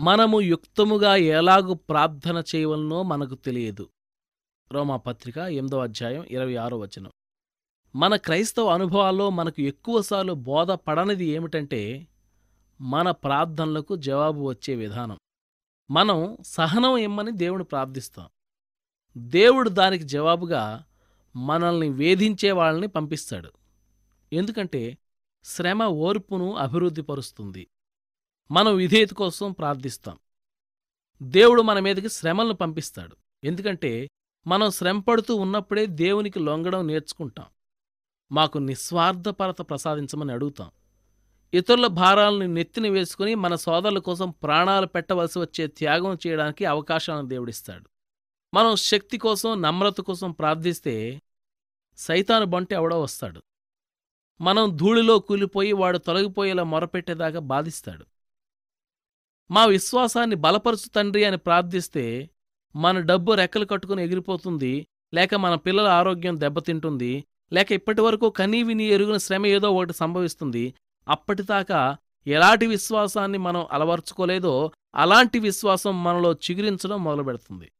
మనము యుక్తముగా ఎలాగు ప్రార్థన చేయవలనో మనకు తెలియదు. రోమాపత్రిక ఎనిమిదో అధ్యాయం ఇరవై ఆరో వచనం. మన క్రైస్తవ అనుభవాల్లో మనకు ఎక్కువసార్లు బోధ పడనిది ఏమిటంటే మన ప్రార్థనలకు జవాబు వచ్చే విధానం. మనం సహనం ఇమ్మని దేవుని ప్రార్థిస్తాం. దేవుడు దానికి జవాబుగా మనల్ని వేధించే వాళ్ళని పంపిస్తాడు. ఎందుకంటే శ్రమ ఓర్పును అభివృద్ధిపరుస్తుంది. మనం విధేయత కోసం ప్రార్థిస్తాం. దేవుడు మన మీదకి శ్రమలను పంపిస్తాడు. ఎందుకంటే మనం శ్రమపడుతూ ఉన్నప్పుడే దేవునికి లొంగడం నేర్చుకుంటాం. మాకు నిస్వార్థపరత ప్రసాదించమని అడుగుతాం. ఇతరుల భారాలను నెత్తిన వేసుకుని మన సోదరుల కోసం ప్రాణాలు పెట్టవలసి వచ్చే త్యాగం చేయడానికి అవకాశాలను దేవుడిస్తాడు. మనం శక్తి కోసం నమ్రత కోసం ప్రార్థిస్తే సైతాను బంటి ఎవడో వస్తాడు. మనం ధూళిలో కూలిపోయి వాడు తొలగిపోయేలా మొరపెట్టేదాకా బాధిస్తాడు. మా విశ్వాసాన్ని బలపరుచు తండ్రి అని ప్రార్థిస్తే మన డబ్బు రెక్కలు కట్టుకుని ఎగిరిపోతుంది లేక మన పిల్లల ఆరోగ్యం దెబ్బతింటుంది లేక ఇప్పటివరకు కనీ ఎరుగిన ఎరుగున శ్రమ ఏదో ఒకటి సంభవిస్తుంది. అప్పటిదాకా ఎలాంటి విశ్వాసాన్ని మనం అలవర్చుకోలేదో అలాంటి విశ్వాసం మనలో చిగురించడం మొదలుపెడుతుంది.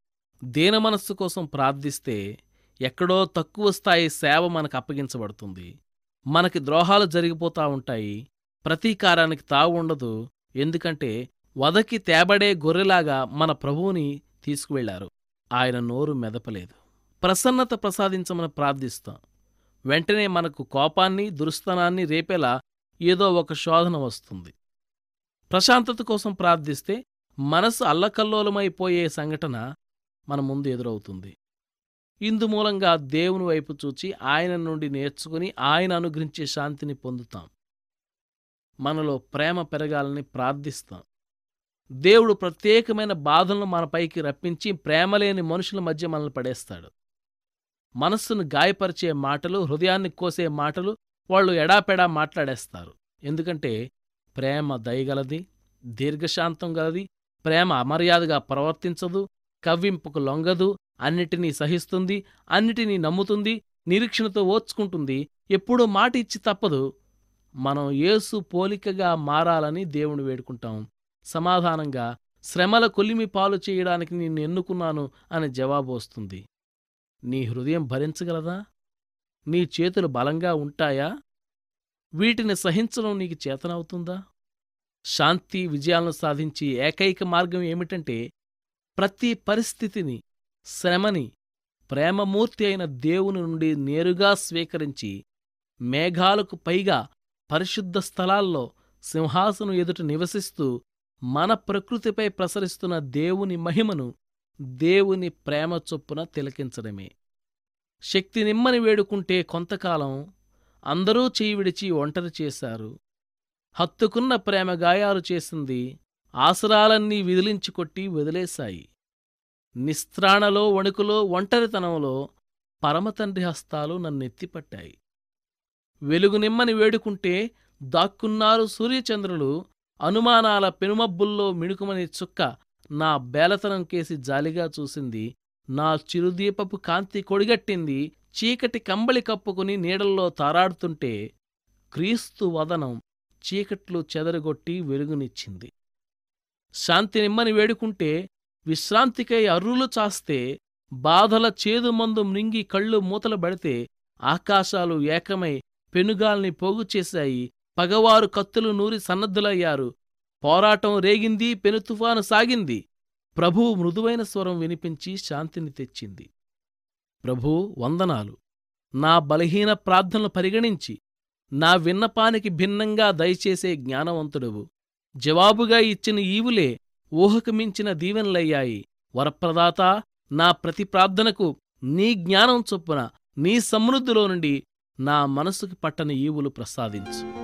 దీన మనస్సు కోసం ప్రార్థిస్తే ఎక్కడో తక్కువ స్థాయి సేవ మనకు అప్పగించబడుతుంది. మనకి ద్రోహాలు జరిగిపోతా ఉంటాయి. ప్రతీకారానికి తావు ఉండదు. ఎందుకంటే వదకి తేబడే గొర్రెలాగా మన ప్రభువుని తీసుకువెళ్ళారు ఆయన నోరు మెదపలేదు. ప్రసన్నత ప్రసాదించమని ప్రార్థిస్తాం. వెంటనే మనకు కోపాన్ని దురుస్తనాన్ని రేపేలా ఏదో ఒక శోధన వస్తుంది. ప్రశాంతత కోసం ప్రార్థిస్తే మనసు అల్లకల్లోలమైపోయే సంఘటన మన ముందు ఎదురవుతుంది. ఇందుమూలంగా దేవుని వైపు చూచి ఆయన నుండి నేర్చుకుని ఆయన అనుగ్రహించే శాంతిని పొందుతాం. మనలో ప్రేమ పెరగాలని ప్రార్థిస్తాం. దేవుడు ప్రత్యేకమైన బాధలను మనపైకి రప్పించి ప్రేమలేని మనుషుల మధ్య మనల్ని పడేస్తాడు. మనస్సును గాయపరిచే మాటలు హృదయాన్ని కోసే మాటలు వాళ్ళు ఎడాపెడా మాట్లాడేస్తారు. ఎందుకంటే ప్రేమ దయగలది దీర్ఘశాంతం గలది ప్రేమ అమర్యాదగా ప్రవర్తించదు కవ్వింపుకు లొంగదు అన్నిటినీ సహిస్తుంది అన్నిటినీ నమ్ముతుంది నిరీక్షణతో ఓర్చుకుంటుంది ఎప్పుడూ మాట ఇచ్చి తప్పదు. మనం యేసు పోలికగా మారాలని దేవుని వేడుకుంటాం. సమాధానంగా శ్రమల కొలిమి పాలు చేయడానికి నిన్ను ఎన్నుకున్నాను అని జవాబు వస్తుంది. నీ హృదయం భరించగలదా? నీ చేతులు బలంగా ఉంటాయా? వీటిని సహించడం నీకు చేతనవుతుందా? శాంతి విజయాలను సాధించి ఏకైక మార్గం ఏమిటంటే ప్రతి పరిస్థితిని శ్రమని ప్రేమమూర్తి అయిన దేవుని నుండి నేరుగా స్వీకరించి మేఘాలకు పైగా పరిశుద్ధ స్థలాల్లో సింహాసనం ఎదుట నివసిస్తూ మన ప్రకృతిపై ప్రసరిస్తున్న దేవుని మహిమను దేవుని ప్రేమ చొప్పున తిలకించడమే. శక్తి నిమ్మని వేడుకుంటే కొంతకాలం అందరూ చేయి విడిచి ఒంటరి చేశారు. హత్తుకున్న ప్రేమ గాయాలు చేసింది ఆసరాలన్నీ విదిలించి కొట్టి వదిలేశాయి. నిస్త్రాణలో వణుకులో ఒంటరితనంలో పరమతండ్రి హస్తాలు నన్నెత్తిపట్టాయి. వెలుగు నిమ్మని వేడుకుంటే దాక్కున్నారు సూర్యచంద్రులు అనుమానాల పెనుమబ్బుల్లో మిణుకుమని చుక్క నా బేలతనం కేసి జాలిగా చూసింది. నా చిరుదీపపు కాంతి కొడిగట్టింది. చీకటి కంబళి కప్పుకుని నీడల్లో తారాడుతుంటే క్రీస్తు వదనం చీకట్లు చెదరగొట్టి వెలుగునిచ్చింది. శాంతి నిమ్మని వేడుకుంటే విశ్రాంతికై అర్రులు చాస్తే బాధల చేదు మందు మృంగి కళ్ళు మూతలు పడితే ఆకాశాలు ఏకమై పెనుగాల్ని పోగుచేశాయి. పగవారు కత్తులు నూరి సన్నద్ధులయ్యారు. పోరాటం రేగింది పెనుతుఫాను సాగింది. ప్రభువు మృదువైన స్వరం వినిపించి శాంతిని తెచ్చింది. ప్రభూ వందనాలు. నా బలహీన ప్రార్థనలు పరిగణించి నా విన్నపానికి భిన్నంగా దయచేసే జ్ఞానవంతుడవు. జవాబుగా ఇచ్చిన ఈవులే ఊహకు మించిన దీవెనలయ్యాయి. వరప్రదాత నా ప్రతి ప్రార్థనకు నీ జ్ఞానం చొప్పున నీ సమృద్ధిలో నుండి నా మనసుకు పట్టని ఈవులు ప్రసాదించు.